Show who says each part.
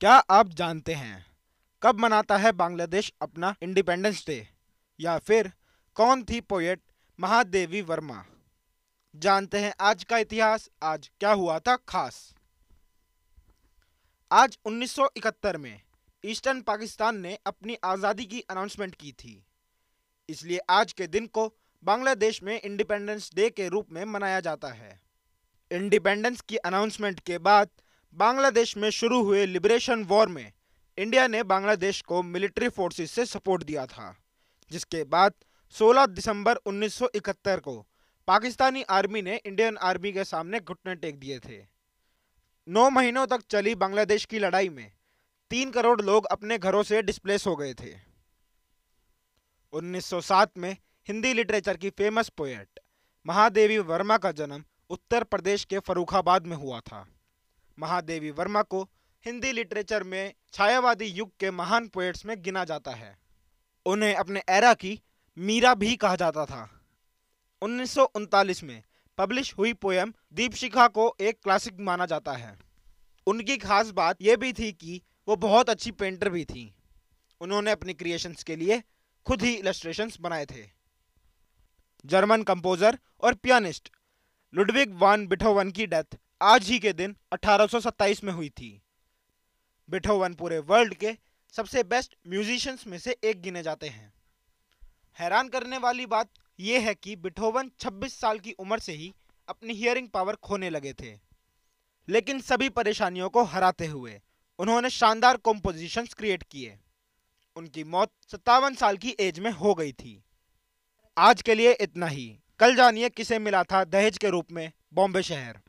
Speaker 1: क्या आप जानते हैं कब मनाता है बांग्लादेश अपना इंडिपेंडेंस डे? या फिर कौन थी पोएट महादेवी वर्मा? जानते हैं आज का इतिहास, आज क्या हुआ था खास? आज 1971 में ईस्टर्न पाकिस्तान ने अपनी आज़ादी की अनाउंसमेंट की थी। इसलिए आज के दिन को बांग्लादेश में इंडिपेंडेंस डे के रूप में मनाया जाता है। इंडिपेंडेंस की अनाउंसमेंट के बाद बांग्लादेश में शुरू हुए लिबरेशन वॉर में इंडिया ने बांग्लादेश को मिलिट्री फोर्सेस से सपोर्ट दिया था, जिसके बाद 16 दिसंबर 1971 को पाकिस्तानी आर्मी ने इंडियन आर्मी के सामने घुटने टेक दिए थे। नौ महीनों तक चली बांग्लादेश की लड़ाई में तीन करोड़ लोग अपने घरों से डिस्प्लेस हो गए थे। 1907 में हिंदी लिटरेचर की फ़ेमस पोएट महादेवी वर्मा का जन्म उत्तर प्रदेश के फरुखाबाद में हुआ था। महादेवी वर्मा को हिंदी लिटरेचर में छायावादी युग के महान पोएट्स में गिना जाता है। उन्हें अपने एरा की मीरा भी कहा जाता था। उन्नीस सौ उनतालीस में पब्लिश हुई पोएम दीपशिखा को एक क्लासिक माना जाता है। उनकी खास बात यह भी थी कि वो बहुत अच्छी पेंटर भी थी। उन्होंने अपनी क्रिएशंस के लिए खुद ही इलस्ट्रेशंस बनाए थे। जर्मन कंपोजर और पियानिस्ट लुडविग वान बिठोवन की डेथ आज ही के दिन 1827 में हुई थी। बिठोवन पूरे वर्ल्ड के सबसे बेस्ट म्यूजिशियंस में से एक गिने जाते हैं। हैरान करने वाली बात यह है कि बिठोवन 26 साल की उम्र से ही अपनी हियरिंग पावर खोने लगे थे। लेकिन सभी परेशानियों को हराते हुए उन्होंने शानदार कॉम्पोजिशंस क्रिएट किए। उनकी मौत सत्तावन साल की एज में हो गई थी। आज के लिए इतना ही। कल जानिए किसे मिला था दहेज के रूप में बॉम्बे शहर।